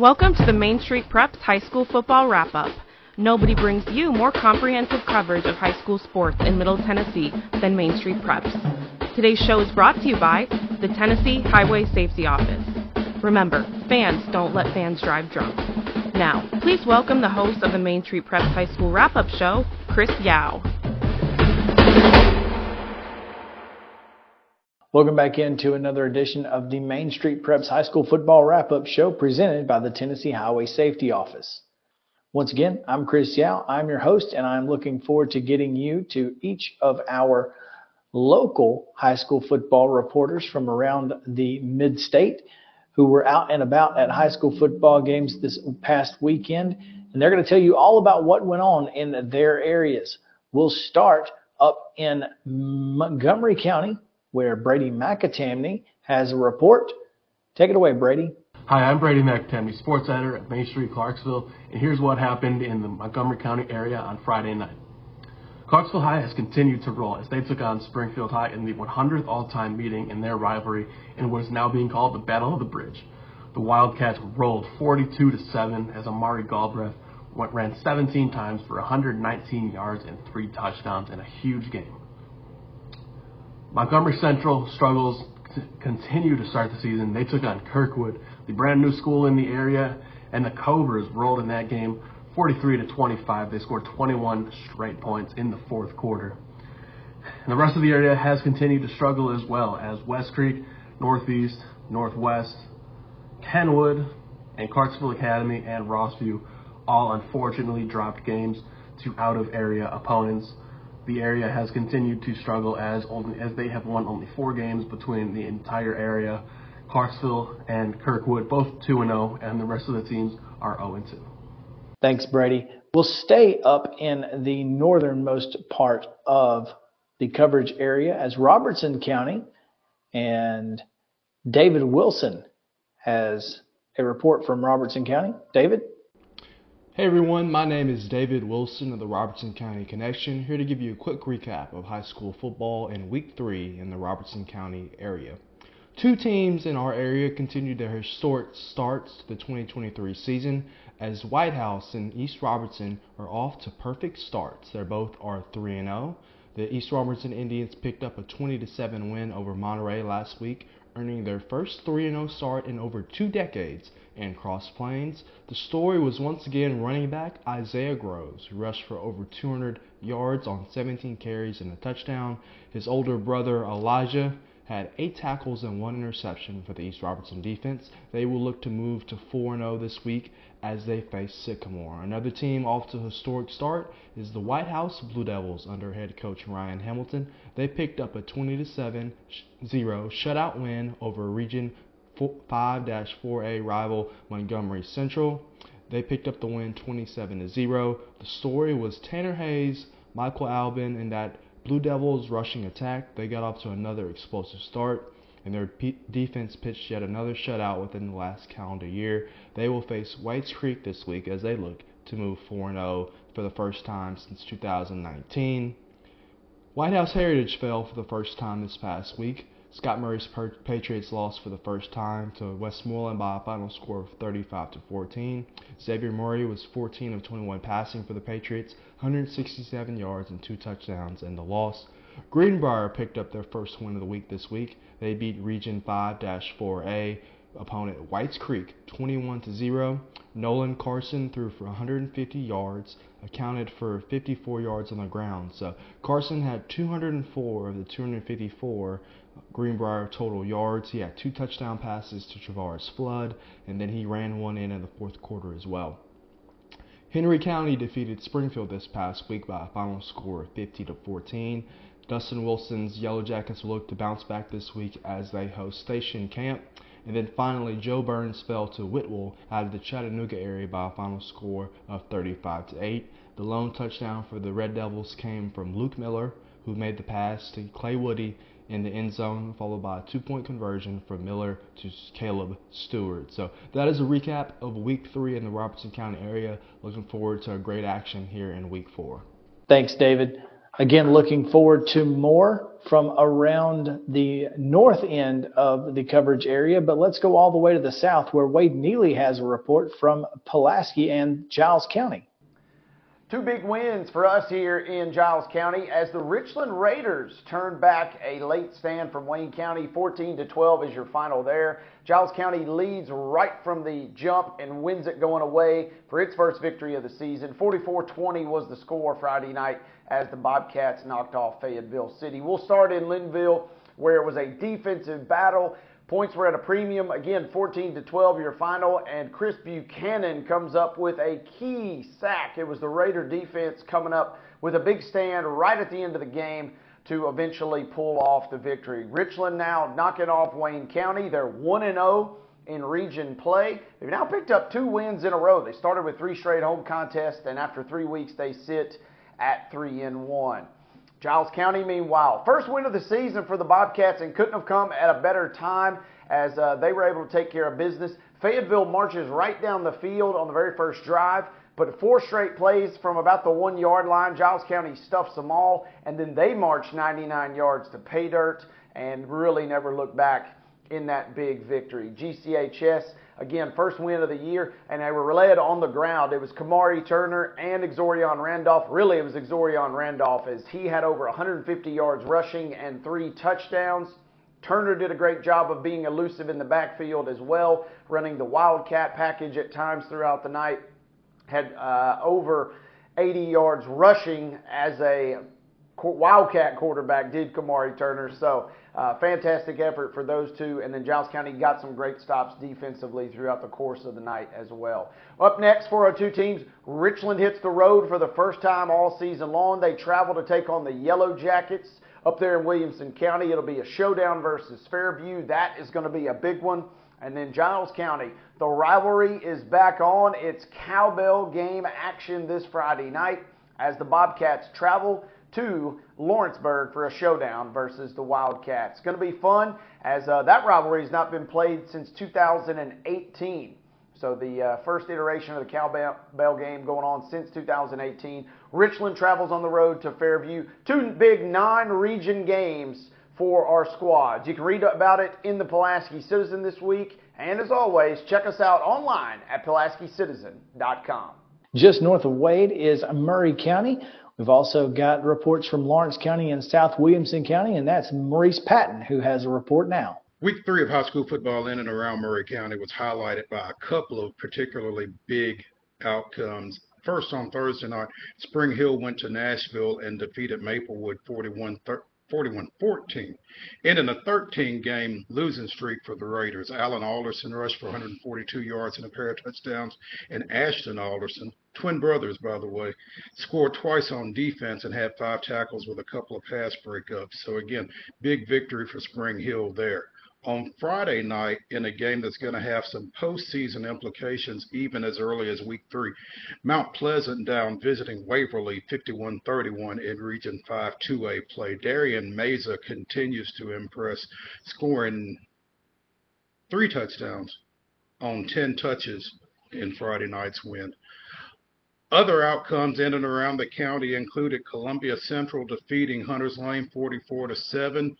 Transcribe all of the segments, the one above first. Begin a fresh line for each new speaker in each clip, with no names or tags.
Welcome to the Main Street Preps High School Football Wrap Up. Nobody brings you more comprehensive coverage of high school sports in Middle Tennessee than Main Street Preps. Today's show is brought to you by the Tennessee Highway Safety Office. Remember, fans don't let fans drive drunk. Now, please welcome the host of the Main Street Preps High School Wrap Up Show, Chris Yao.
Welcome back into another edition of the Main Street Preps High School Football Wrap Up Show presented by the Tennessee Highway Safety Office. Once again, I'm Chris Yao. I'm your host, and I'm looking forward to getting you to each of our local high school football reporters from around the mid state who were out and about at high school football games this past weekend. And they're going to tell you all about what went on in their areas. We'll start up in Montgomery County where Brady McAtamney has a report. Take it away, Brady.
Hi, I'm Brady McAtamney, sports editor at Main Street, Clarksville, and here's what happened in the Montgomery County area on Friday night. Clarksville High has continued to roll as they took on Springfield High in the 100th all-time meeting in their rivalry in what is now being called the Battle of the Bridge. The Wildcats rolled 42 to 7 as Amari Galbraith went, ran 17 times for 119 yards and three touchdowns in a huge game. Montgomery Central struggles continue to start the season. They took on Kirkwood, the brand new school in the area, and the Cobras rolled in that game 43 to 25. They scored 21 straight points in the fourth quarter. And the rest of the area has continued to struggle as well as West Creek, Northeast, Northwest, Kenwood, and Clarksville Academy and Rossview all unfortunately dropped games to out of area opponents the area has continued to struggle as only as they have won only four games between the entire area. Clarksville and Kirkwood both 2 and 0 and the rest of the teams are 0 and 2.
Thanks Brady. We'll stay up in the northernmost part of the coverage area as Robertson County and David Wilson has a report from Robertson County. David?
Hey everyone, my name is David Wilson of the Robertson County Connection, here to give you a quick recap of high school football in week three in the Robertson County area. Two teams in our area continued their historic starts to the 2023 season as White House and East Robertson are off to perfect starts. They both are 3 0. The East Robertson Indians picked up a 20 7 win over Monterey last week, earning their first 3 0 start in over two decades in Cross Plains. The story was once again running back Isaiah Groves, who rushed for over 200 yards on 17 carries and a touchdown. His older brother Elijah had eight tackles and one interception for the East Robertson defense. They will look to move to 4 0 this week as they face Sycamore. Another team off to a historic start is the White House Blue Devils under head coach Ryan Hamilton. They picked up a 20 7 0 shutout win over Region 5-4A rival Montgomery Central. They picked up the win 27 0. The story was Tanner Hayes, Michael Albin, and that Blue Devils rushing attack. They got off to another explosive start, and their p- defense pitched yet another shutout within the last calendar year. They will face Whites Creek this week as they look to move 4 0 for the first time since 2019. White House Heritage fell for the first time this past week. Scott Murray's Patriots lost for the first time to Westmoreland by a final score of 35 to 14. Xavier Murray was 14 of 21 passing for the Patriots, 167 yards and two touchdowns in the loss. Greenbrier picked up their first win of the week this week. They beat Region 5-4A opponent Whites Creek 21 to 0. Nolan Carson threw for 150 yards, accounted for 54 yards on the ground. So Carson had 204 of the 254 Greenbrier total yards. He had two touchdown passes to Travaris Flood, and then he ran one in in the fourth quarter as well. Henry County defeated Springfield this past week by a final score of 50 to 14. Dustin Wilson's Yellow Jackets look to bounce back this week as they host Station Camp. And then finally, Jo Byrns fell to Whitwell out of the Chattanooga area by a final score of 35 to 8. The lone touchdown for the Red Devils came from Luke Miller, who made the pass to Clay Woody in the end zone, followed by a two point conversion from Miller to Caleb Stewart. So that is a recap of week three in the Robertson County area. Looking forward to a great action here in week four.
Thanks, David. Again, looking forward to more from around the north end of the coverage area, but let's go all the way to the south where Wade Neely has a report from Pulaski and Giles County.
Two big wins for us here in Giles County as the Richland Raiders turn back a late stand from Wayne County. 14 to 12 is your final there. Giles County leads right from the jump and wins it going away for its first victory of the season. 44-20 was the score Friday night as the Bobcats knocked off Fayetteville City. We'll start in Lynnville where it was a defensive battle. Points were at a premium. Again, 14 to 12, your final. And Chris Buchanan comes up with a key sack. It was the Raider defense coming up with a big stand right at the end of the game to eventually pull off the victory. Richland now knocking off Wayne County. They're 1 and 0 in region play. They've now picked up two wins in a row. They started with three straight home contests, and after three weeks, they sit at 3 and 1. Giles County, meanwhile, first win of the season for the Bobcats and couldn't have come at a better time as uh, they were able to take care of business. Fayetteville marches right down the field on the very first drive, but four straight plays from about the one yard line. Giles County stuffs them all, and then they march 99 yards to pay dirt and really never look back in that big victory. GCHS, again, first win of the year, and they were led on the ground. It was Kamari Turner and Exorion Randolph. Really, it was Exorion Randolph as he had over 150 yards rushing and three touchdowns. Turner did a great job of being elusive in the backfield as well, running the Wildcat package at times throughout the night. Had uh, over 80 yards rushing as a Wildcat quarterback, did Kamari Turner. So uh, fantastic effort for those two. And then Giles County got some great stops defensively throughout the course of the night as well. Up next for our two teams, Richland hits the road for the first time all season long. They travel to take on the Yellow Jackets up there in Williamson County. It'll be a showdown versus Fairview. That is going to be a big one. And then Giles County, the rivalry is back on. It's cowbell game action this Friday night as the Bobcats travel to Lawrenceburg for a showdown versus the Wildcats. It's going to be fun as uh, that rivalry has not been played since 2018. So the uh, first iteration of the cowbell game going on since 2018. Richland travels on the road to Fairview. Two big non-region games for our squads. You can read about it in the Pulaski Citizen this week. And as always, check us out online at PulaskiCitizen.com.
Just north of Wade is Maury County. We've also got reports from Lawrence County and South Williamson County, and that's Maurice Patton who has a report now.
Week three of high school football in and around Maury County was highlighted by a couple of particularly big outcomes. First, on Thursday night, Spring Hill went to Nashville and defeated Maplewood 41 41 14. Ending a 13 game losing streak for the Raiders. Allen Alderson rushed for 142 yards and a pair of touchdowns, and Ashton Alderson, twin brothers, by the way, scored twice on defense and had five tackles with a couple of pass breakups. So, again, big victory for Spring Hill there on Friday night in a game that's going to have some postseason implications even as early as week three. Mount Pleasant down visiting Waverly 51 31 in Region 5 2A play. Darian Meza continues to impress, scoring three touchdowns on 10 touches in Friday night's win. Other outcomes in and around the county included Columbia Central defeating Hunters Lane 44 to 7.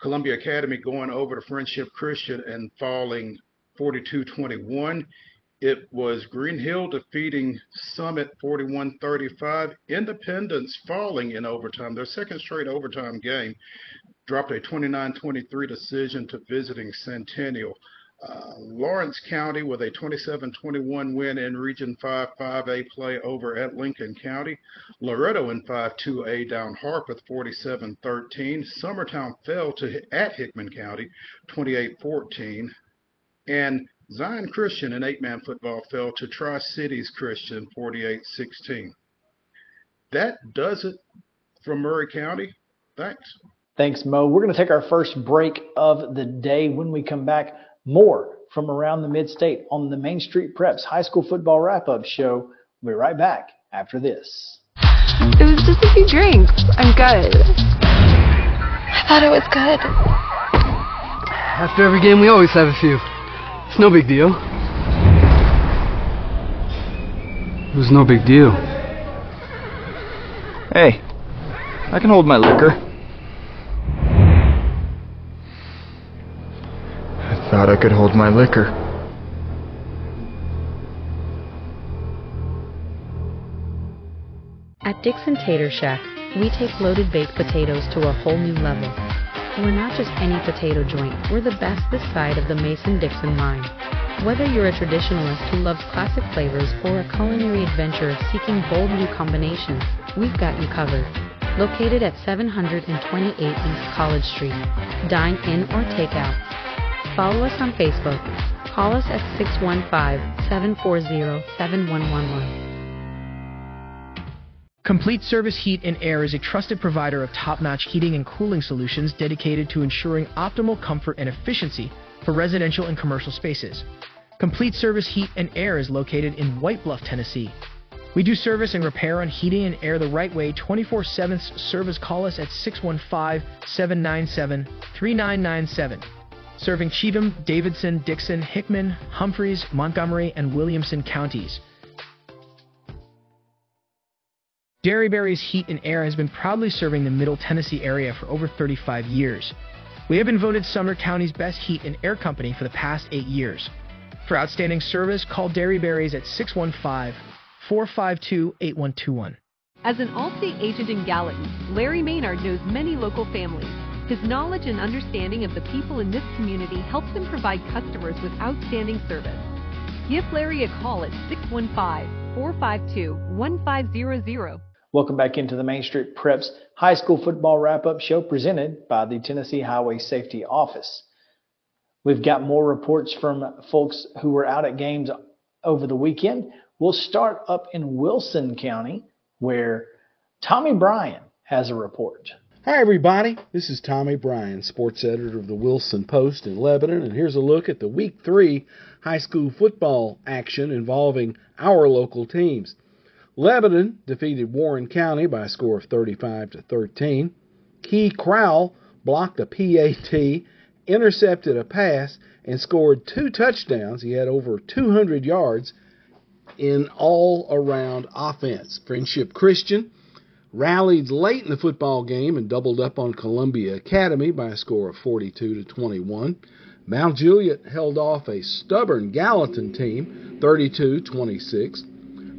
Columbia Academy going over to Friendship Christian and falling 42-21. It was Green Hill defeating Summit 41-35. Independence falling in overtime. Their second straight overtime game dropped a 29-23 decision to visiting Centennial. Uh, Lawrence County with a 27-21 win in Region 5 5A play over at Lincoln County. Loretto in 5-2A down Harpeth 47-13. Summertown fell to at Hickman County 28-14. And Zion Christian in eight-man football fell to Tri-Cities Christian 48-16. That does it from Maury County. Thanks.
Thanks, Mo. We're going to take our first break of the day. When we come back, more from around the mid-state on the Main Street Preps High School Football Wrap-Up Show. We'll be right back after this.
It was just a few drinks. I'm good. I thought it was good.
After every game, we always have a few. It's no big deal. It was no big deal.
Hey, I can hold my liquor. I could hold my liquor.
At Dixon Tater Shack, we take loaded baked potatoes to a whole new level. We're not just any potato joint, we're the best this side of the Mason-Dixon line. Whether you're a traditionalist who loves classic flavors or a culinary adventurer seeking bold new combinations, we've got you covered. Located at 728 East College Street. Dine in or take out. Follow us on Facebook. Call us at 615-740-7111.
Complete Service Heat and Air is a trusted provider of top-notch heating and cooling solutions dedicated to ensuring optimal comfort and efficiency for residential and commercial spaces. Complete Service Heat and Air is located in White Bluff, Tennessee. We do service and repair on heating and air the right way 24 7 service. Call us at 615 797 3997. Serving Cheatham, Davidson, Dickson, Hickman, Humphreys, Montgomery, and Williamson counties. Derryberry's Heat and Air has been proudly serving the Middle Tennessee area for over 35 years. We have been voted Sumner County's best heat and air company for the past eight years. For outstanding service, call Derryberry's at 615 452 8121.
As an Allstate agent in Gallatin, Larry Maynard knows many local families. His knowledge and understanding of the people in this community helps him provide customers with outstanding service. Give Larry a call at 615 452 1500.
Welcome back into the Main Street Preps High School Football Wrap Up Show presented by the Tennessee Highway Safety Office. We've got more reports from folks who were out at games over the weekend. We'll start up in Wilson County where Tommy Bryan has a report.
Hi, everybody. This is Tommy Bryan, sports editor of the Wilson Post in Lebanon, and here's a look at the Week 3 high school football action involving our local teams. Lebanon defeated Warren County by a score of 35 to 13. Key Crowell blocked a PAT, intercepted a pass, and scored two touchdowns. He had over 200 yards in all around offense. Friendship Christian rallied late in the football game and doubled up on Columbia Academy by a score of 42 to 21. Mount Juliet held off a stubborn Gallatin team 32 26.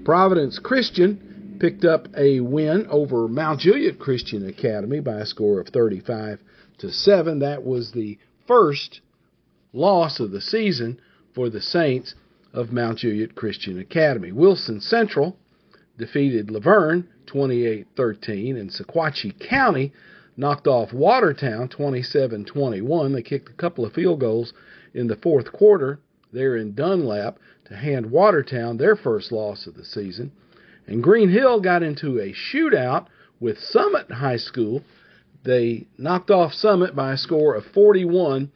Providence Christian picked up a win over Mount Juliet Christian Academy by a score of 35 to 7. That was the first loss of the season for the Saints of Mount Juliet Christian Academy. Wilson Central defeated La Vergne 28-13 and Sequatchie County knocked off Watertown 27-21. They kicked a couple of field goals in the fourth quarter there in Dunlap to hand Watertown their first loss of the season. And Green Hill got into a shootout with Summit High School. They knocked off Summit by a score of 41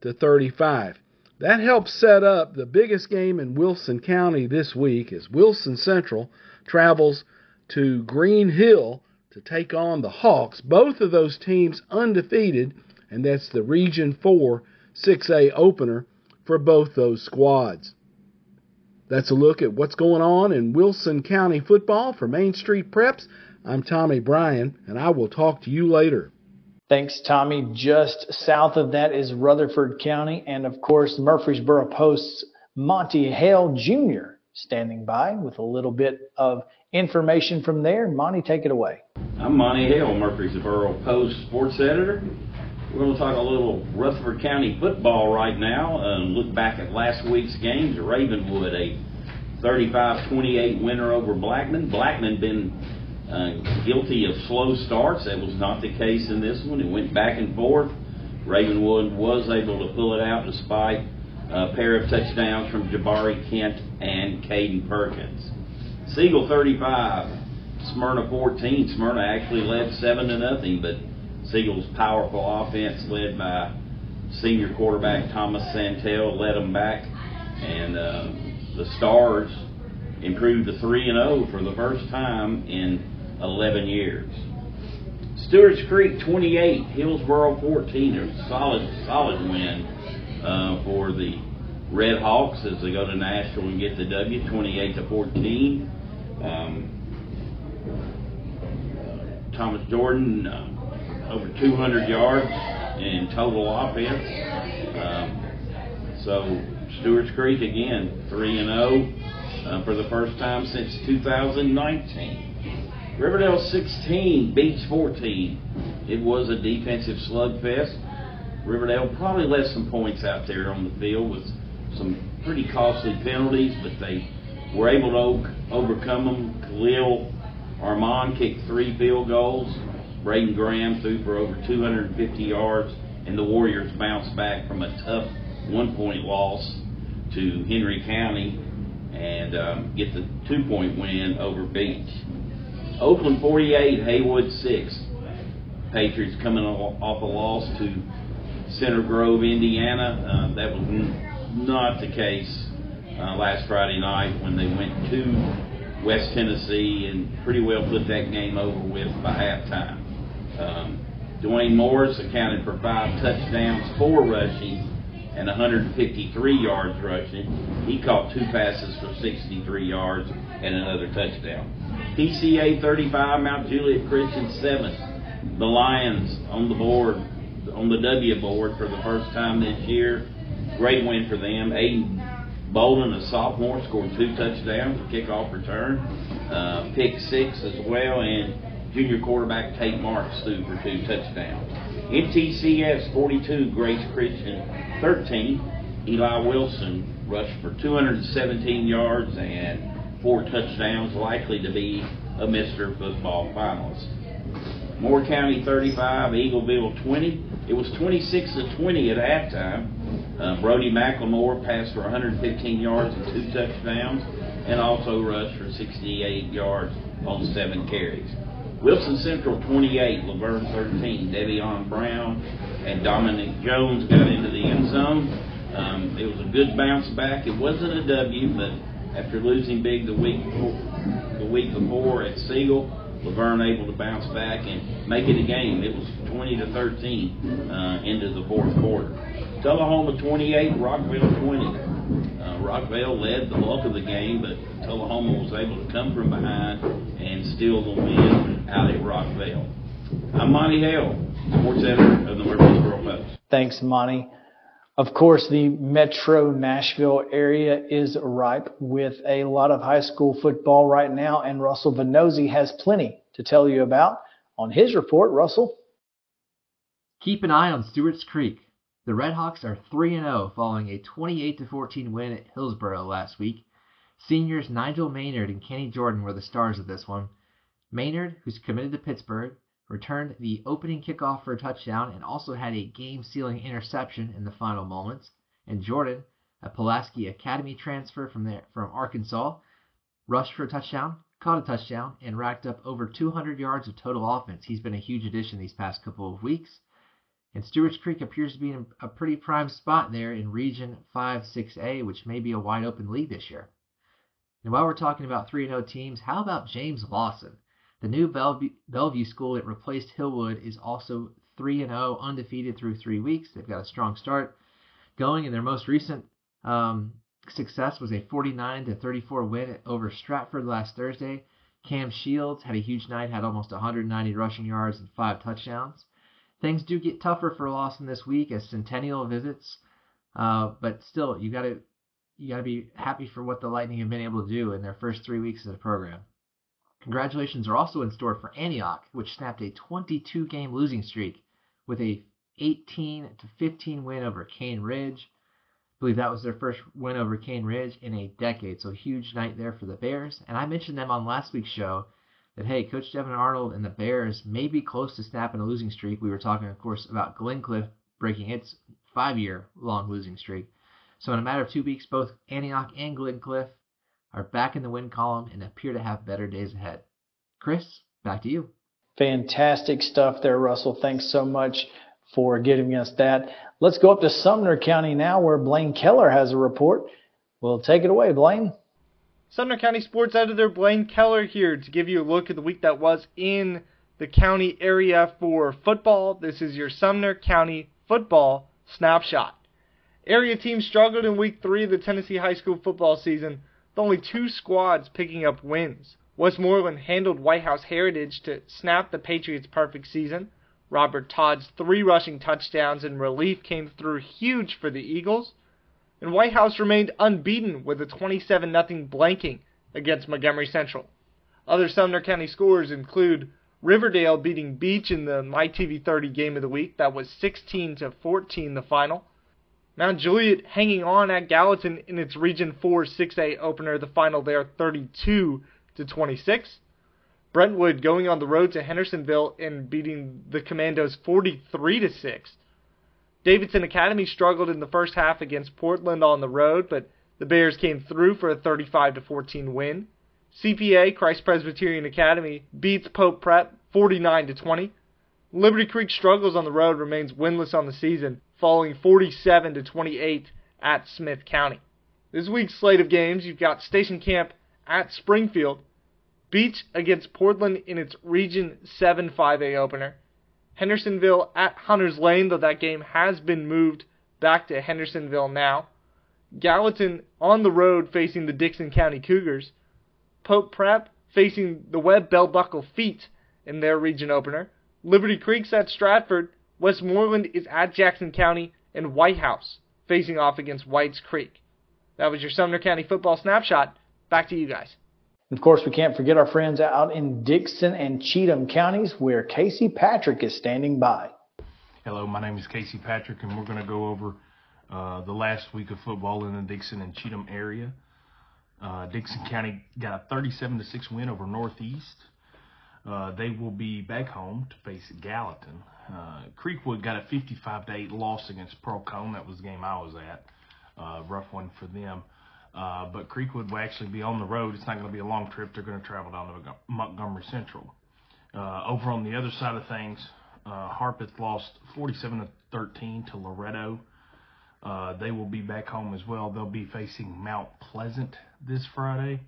to 35. That helps set up the biggest game in Wilson County this week as Wilson Central travels to Green Hill to take on the Hawks. Both of those teams undefeated, and that's the Region 4 6A opener for both those squads. That's a look at what's going on in Wilson County football for Main Street Preps. I'm Tommy Bryan, and I will talk to you later.
Thanks, Tommy. Just south of that is Rutherford County, and of course, Murfreesboro Post's Monty Hale Jr. standing by with a little bit of information from there. Monty, take it away.
I'm Monty Hale, Murfreesboro Post sports editor. We're going to talk a little Rutherford County football right now and look back at last week's games. Ravenwood, a 35-28 winner over Blackman. Blackman been uh, guilty of slow starts. That was not the case in this one. It went back and forth. Ravenwood was able to pull it out despite a pair of touchdowns from Jabari Kent and Caden Perkins. Siegel 35, Smyrna 14. Smyrna actually led 7 to nothing, but Siegel's powerful offense, led by senior quarterback Thomas Santel, led them back, and uh, the Stars improved to 3 and 0 for the first time in 11 years. Stewart's Creek 28, Hillsboro 14. A solid, solid win uh, for the Red Hawks as they go to Nashville and get the W, 28 to 14. Um, Thomas Jordan, uh, over 200 yards in total offense. Um, so Stewart's Creek again, 3 and 0 uh, for the first time since 2019. Riverdale 16, Beech 14. It was a defensive slugfest. Riverdale probably left some points out there on the field with some pretty costly penalties, but they were able to overcome them. Khalil Armand kicked three field goals. Braden Graham threw for over 250 yards, and the Warriors bounced back from a tough one-point loss to Henry County and um, get the two-point win over Beech. Oakland 48, Haywood 6. Patriots coming off a loss to Center Grove, Indiana. Uh, that was not the case uh, last Friday night when they went to West Tennessee and pretty well put that game over with by halftime. Um, Dwayne Morris accounted for five touchdowns, four rushing, and 153 yards rushing. He caught two passes for 63 yards and another touchdown. PCA 35, Mount Juliet Christian 7. The Lions on the board, on the W board for the first time this year. Great win for them. Aiden Bolden, a sophomore, scored two touchdowns, a kickoff return, uh, pick six as well, and junior quarterback Tate Marks threw for two touchdowns. MTCS 42, Grace Christian 13. Eli Wilson rushed for 217 yards and four touchdowns, likely to be a Mr. Football finalist. Moore County 35, Eagleville 20. It was 26 to 20 at halftime. Uh, Brody McLemore passed for 115 yards and two touchdowns, and also rushed for 68 yards on seven carries. Wilson Central 28, La Vergne 13. Devion Brown and Dominic Jones got into the end zone. Um, it was a good bounce back. It wasn't a W, but after losing big the week before, the week before at Siegel, La Vergne able to bounce back and make it a game. It was 20 to 13 uh, into the fourth quarter. Tullahoma 28, Rockvale 20. Uh, Rockvale led the bulk of the game, but Tullahoma was able to come from behind and steal the win out at Rockvale. I'm Monty Hale, sports editor of the Murfreesboro Post.
Thanks, Monty. Of course, the metro Nashville area is ripe with a lot of high school football right now, and Russell Venozzi has plenty to tell you about on his report. Russell?
Keep an eye on Stewart's Creek. The Redhawks are 3 0 following a 28 14 win at Hillsboro last week. Seniors Nigel Maynard and Kenny Jordan were the stars of this one. Maynard, who's committed to Pittsburgh, returned the opening kickoff for a touchdown and also had a game sealing interception in the final moments. And Jordan, a Pulaski Academy transfer from, there, from Arkansas, rushed for a touchdown, caught a touchdown, and racked up over 200 yards of total offense. He's been a huge addition these past couple of weeks. And Stewart's Creek appears to be in a pretty prime spot there in Region 5 6A, which may be a wide open league this year. And while we're talking about 3 0 teams, how about James Lawson? The new Bellevue, Bellevue school that replaced Hillwood is also 3 and 0, undefeated through three weeks. They've got a strong start going, and their most recent um, success was a 49 to 34 win over Stratford last Thursday. Cam Shields had a huge night, had almost 190 rushing yards and five touchdowns. Things do get tougher for Lawson this week as Centennial visits, uh, but still, you got to you got to be happy for what the Lightning have been able to do in their first three weeks of the program. Congratulations are also in store for Antioch, which snapped a 22 game losing streak with a 18 to 15 win over Cane Ridge. I believe that was their first win over Cane Ridge in a decade, so huge night there for the Bears. And I mentioned them on last week's show that hey, Coach Devin Arnold and the Bears may be close to snapping a losing streak. We were talking, of course, about Glencliff breaking its five-year long losing streak. So in a matter of two weeks, both Antioch and Glencliff are back in the win column and appear to have better days ahead. Chris, back to you.
Fantastic stuff there, Russell. Thanks so much for giving us that. Let's go up to Sumner County now, where Blaine Keller has a report. Well, take it away, Blaine.
Sumner County Sports Editor Blaine Keller here to give you a look at the week that was in the county area for football. This is your Sumner County football snapshot. Area teams struggled in week three of the Tennessee high school football season, with only two squads picking up wins. Westmoreland handled White House Heritage to snap the Patriots' perfect season. Robert Todd's three rushing touchdowns in relief came through huge for the Eagles. And White House remained unbeaten with a 27 0 blanking against Montgomery Central. Other Sumner County scores include Riverdale beating Beech in the MyTV 30 game of the week. That was 16 to 14 the final. Mount Juliet hanging on at Gallatin in its Region 4 6A opener, the final there 32 to 26. Brentwood going on the road to Hendersonville and beating the Commandos 43 to 6. Davidson Academy struggled in the first half against Portland on the road, but the Bears came through for a 35 to 14 win. CPA Christ Presbyterian Academy beats Pope Prep 49 to 20. Liberty Creek struggles on the road, remains winless on the season, falling 47 to 28 at Smith County. This week's slate of games, you've got Station Camp at Springfield, Beech against Portland in its Region 7 5A opener, Hendersonville at Hunters Lane, though that game has been moved back to Hendersonville now, Gallatin on the road facing the Dickson County Cougars, Pope Prep facing the Webb Bell Buckle Feet in their region opener, Liberty Creek's at Stratford, Westmoreland is at Jackson County, and White House facing off against Whites Creek. That was your Sumner County football snapshot. Back to you guys.
Of course, we can't forget our friends out in Dickson and Cheatham counties where Casey Patrick is standing by.
Hello, my name is Casey Patrick, and we're going to go over uh, the last week of football in the Dickson and Cheatham area. Uh, Dickson County got a 37 to 6 win over Northeast. Uh, they will be back home to face Gallatin. Uh, Creekwood got a 55 to 8 loss against Pearl-Cohn. That was the game I was at. Uh, rough one for them. Uh, but Creekwood will actually be on the road. It's not going to be a long trip. They're going to travel down to Montgomery Central. Uh, over on the other side of things, uh, Harpeth lost 47 to 13 to Loretto. Uh, they will be back home as well. They'll be facing Mount Pleasant this Friday.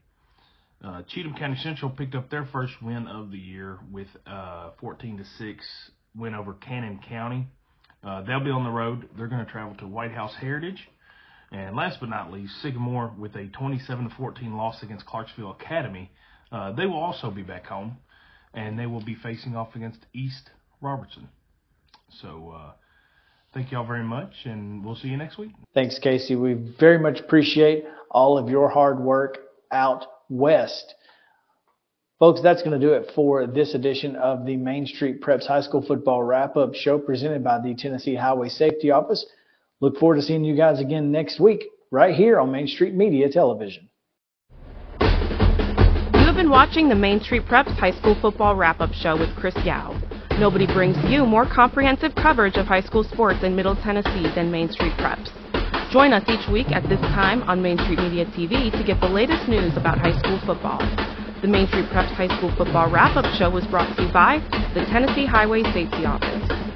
Uh, Cheatham County Central picked up their first win of the year with uh, 14 to 6 win over Cannon County. Uh, they'll be on the road. They're going to travel to White House Heritage. And last but not least, Sycamore with a 27 to 14 loss against Clarksville Academy. Uh, they will also be back home, and they will be facing off against East Robertson. So uh, thank you all very much, and we'll see you next week.
Thanks, Casey. We very much appreciate all of your hard work out west. Folks, that's going to do it for this edition of the Main Street Preps High School Football Wrap Up Show presented by the Tennessee Highway Safety Office. Look forward to seeing you guys again next week, right here on Main Street Media Television.
You have been watching the Main Street Preps High School Football Wrap Up Show with Chris Yao. Nobody brings you more comprehensive coverage of high school sports in Middle Tennessee than Main Street Preps. Join us each week at this time on Main Street Media TV to get the latest news about high school football. The Main Street Preps High School Football Wrap Up Show was brought to you by the Tennessee Highway Safety Office.